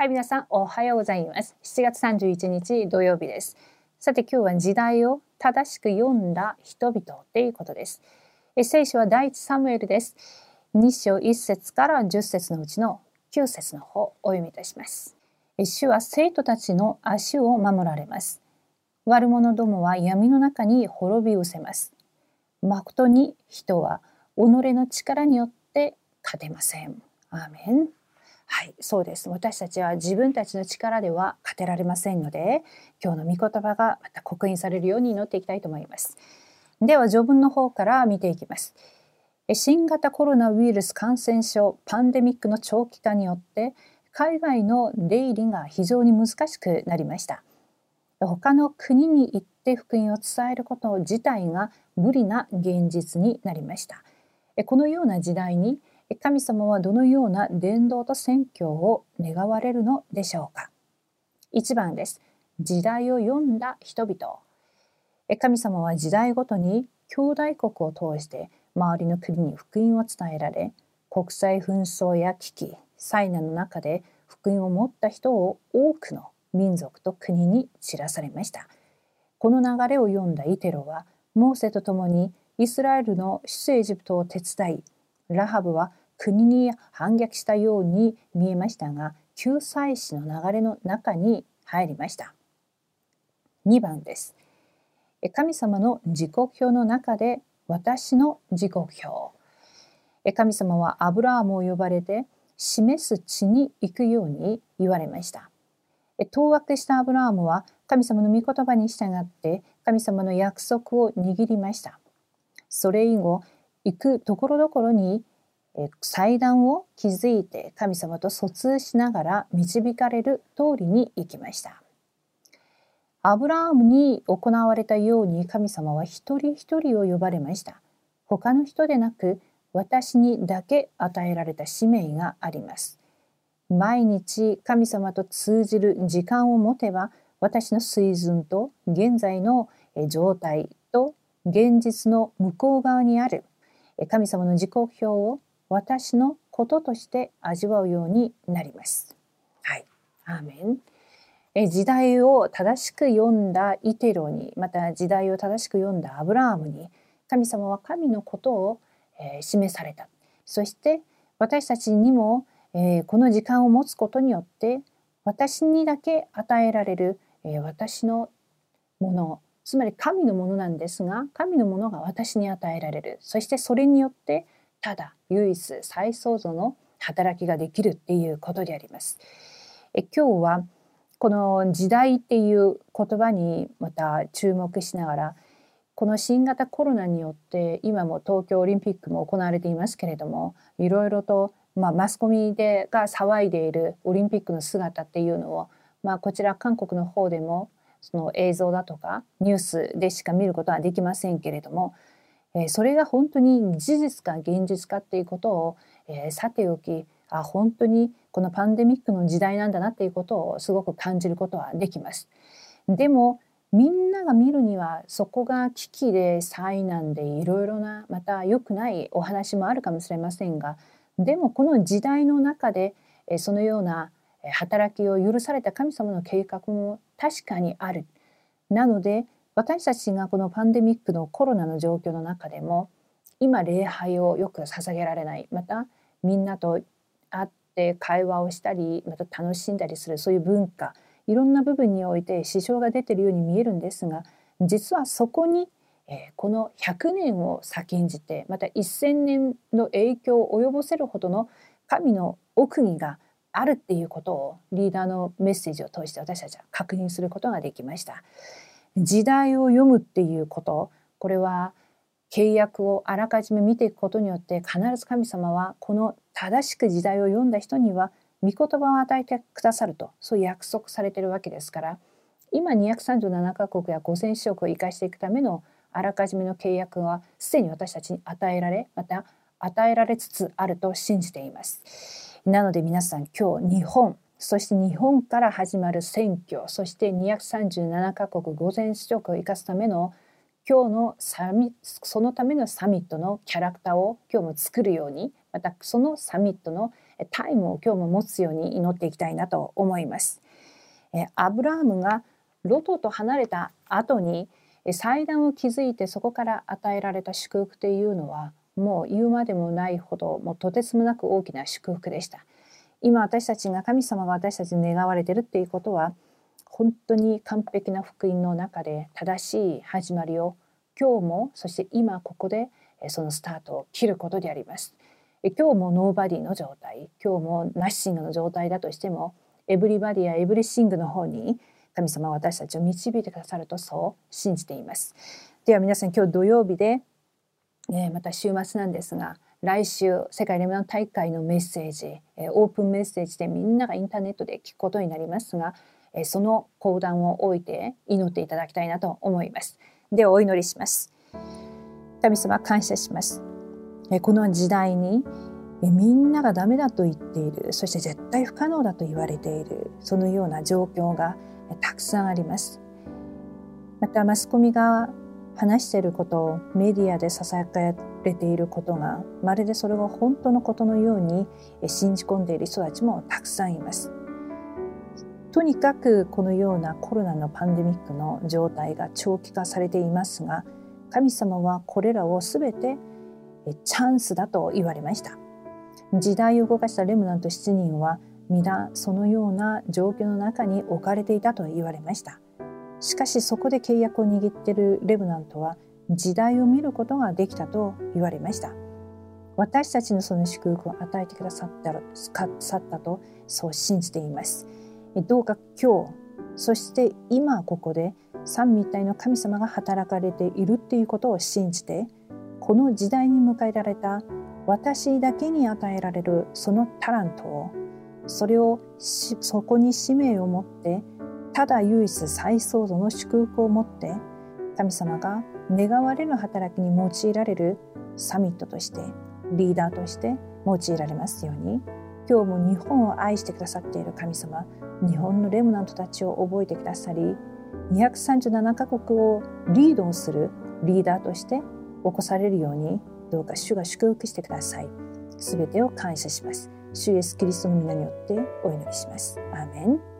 はい、皆さんおはようございます。7月31日土曜日です。さて今日は時代を正しく読んだ人々ということです。聖書は第一サムエルです。2章1節から10節のうちの9節の方をお読みいたします。主は生徒たちの足を守られます。悪者どもは闇の中に滅び失せます。誠に人は己の力によって勝てません。アーメン。はい、そうです。私たちは自分たちの力では勝てられませんので、今日の御言葉がまた刻印されるように祈っていきたいと思います。では、序文の方から見ていきます。新型コロナウイルス感染症パンデミックの長期化によって海外の出入りが非常に難しくなりました他の国に行って福音を伝えること自体が無理な現実になりましたこのような時代に神様はどのような伝道と宣教を願われるのでしょうか？1番です。時代を読んだ人々。神様は時代ごとに兄弟国を通して周りの国に福音を伝えられ国際紛争や危機災難の中で福音を持った人を多くの民族と国に知らされました。この流れを読んだイテロはモーセと共にイスラエルの出エジプトを手伝いラハブは国に反逆したように見えましたが救済史の流れの中に入りました。2番です。神様の時刻表の中で私の時刻表。神様はアブラームを呼ばれて示す地に行くように言われました。当惑したアブラームは神様の御言葉に従って神様の約束を握りました。それ以後行くところどころに祭壇を築いて神様と疎通しながら導かれる通りに行きました。アブラームに行われたように神様は一人一人を呼ばれました。他の人でなく私にだけ与えられた使命があります。毎日神様と通じる時間を持てば私の水準と現在の状態と現実の向こう側にある神様の時刻表を私のこととして味わうようになります。はい。アーメン。え時代を正しく読んだイテロにまた時代を正しく読んだアブラームに神様は神のことを、えー、示されたそして私たちにも、えー、この時間を持つことによって私にだけ与えられる、えー、私のものつまり神のものなんですが神のものが私に与えられるそしてそれによってただ唯一再創造の働きができるっていうことであります。え今日はこの時代っていう言葉にまた注目しながらこの新型コロナによって今も東京オリンピックも行われていますけれどもいろいろと、まあ、マスコミでが騒いでいるオリンピックの姿っていうのを、まあ、こちら韓国の方でもその映像だとかニュースでしか見ることはできませんけれどもえそれが本当に事実か現実かっていうことを、えさておきあ本当にこのパンデミックの時代なんだなっていうことをすごく感じることはできます。でもみんなが見るにはそこが危機で災難でいろいろなまた良くないお話もあるかもしれませんがでもこの時代の中でそのような働きを許された神様の計画も確かにある。なので私たちがこのパンデミックのコロナの状況の中でも今礼拝をよく捧げられないまたみんなと会って会話をしたりまた楽しんだりするそういう文化いろんな部分において支障が出てるように見えるんですが実はそこにえこの100年を先んじてまた1,000年の影響を及ぼせるほどの神の奥義があるっていうことをリーダーのメッセージを通して私たちは確認することができました。時代を読むっていうことこれは契約をあらかじめ見ていくことによって必ず神様はこの正しく時代を読んだ人には御言葉を与えてくださるとそう約束されているわけですから今237カ国や5,000諸国を生かしていくためのあらかじめの契約はすでに私たちに与えられまた与えられつつあると信じています。なので皆さん今日日本そして日本から始まる選挙そして237カ国午前主食を生かすための今日のサミそのためのサミットのキャラクターを今日も作るようにまたそのサミットのタイムを今日も持つように祈っていきたいなと思います。アブラハムがロトと離れた後に祭壇を築いてそこから与えられた祝福というのはもう言うまでもないほどもうとてつもなく大きな祝福でした。今私たちが神様が私たちに願われてるっていうことは本当に完璧な福音の中で正しい始まりを今日もそして今ここでそのスタートを切ることであります。今日もノーバディの状態今日もナッシングの状態だとしてもエブリバディやエブリシングの方に神様は私たちを導いてくださるとそう信じています。では皆さん今日土曜日で、ね、また週末なんですが来週世界レムナン大会のメッセージオープンメッセージでみんながインターネットで聞くことになりますがその講談を置いて祈っていただきたいなと思います。ではお祈りします。神様感謝します。この時代にみんながダメだと言っているそして絶対不可能だと言われているそのような状況がたくさんありますまたマスコミが話していることをメディアでささやかれていることがまるでそれが本当のことのように信じ込んでいる人たちもたくさんいます。とにかくこのようなコロナのパンデミックの状態が長期化されていますが神様はこれらを全てチャンスだと言われました。時代を動かしたレムナント7人は皆そのような状況の中に置かれていたと言われました。しかしそこで契約を握っているレムナントは時代を見ることができたと言われました。私たちのその祝福を与えてくださったさったとそう信じています。どうか今日そして今ここで三位一体の神様が働かれているっていうことを信じてこの時代に迎えられた私だけに与えられるそのタラントをそれをそこに使命を持ってただ唯一再創造の祝福を持って神様が願われる働きに用いられるサミットとしてリーダーとして用いられますように今日も日本を愛してくださっている神様日本のレムナントたちを覚えてくださり237カ国をリードをするリーダーとして起こされるようにどうか主が祝福してください。すべてを感謝します。主イエスキリストの皆によってお祈りします。アーメン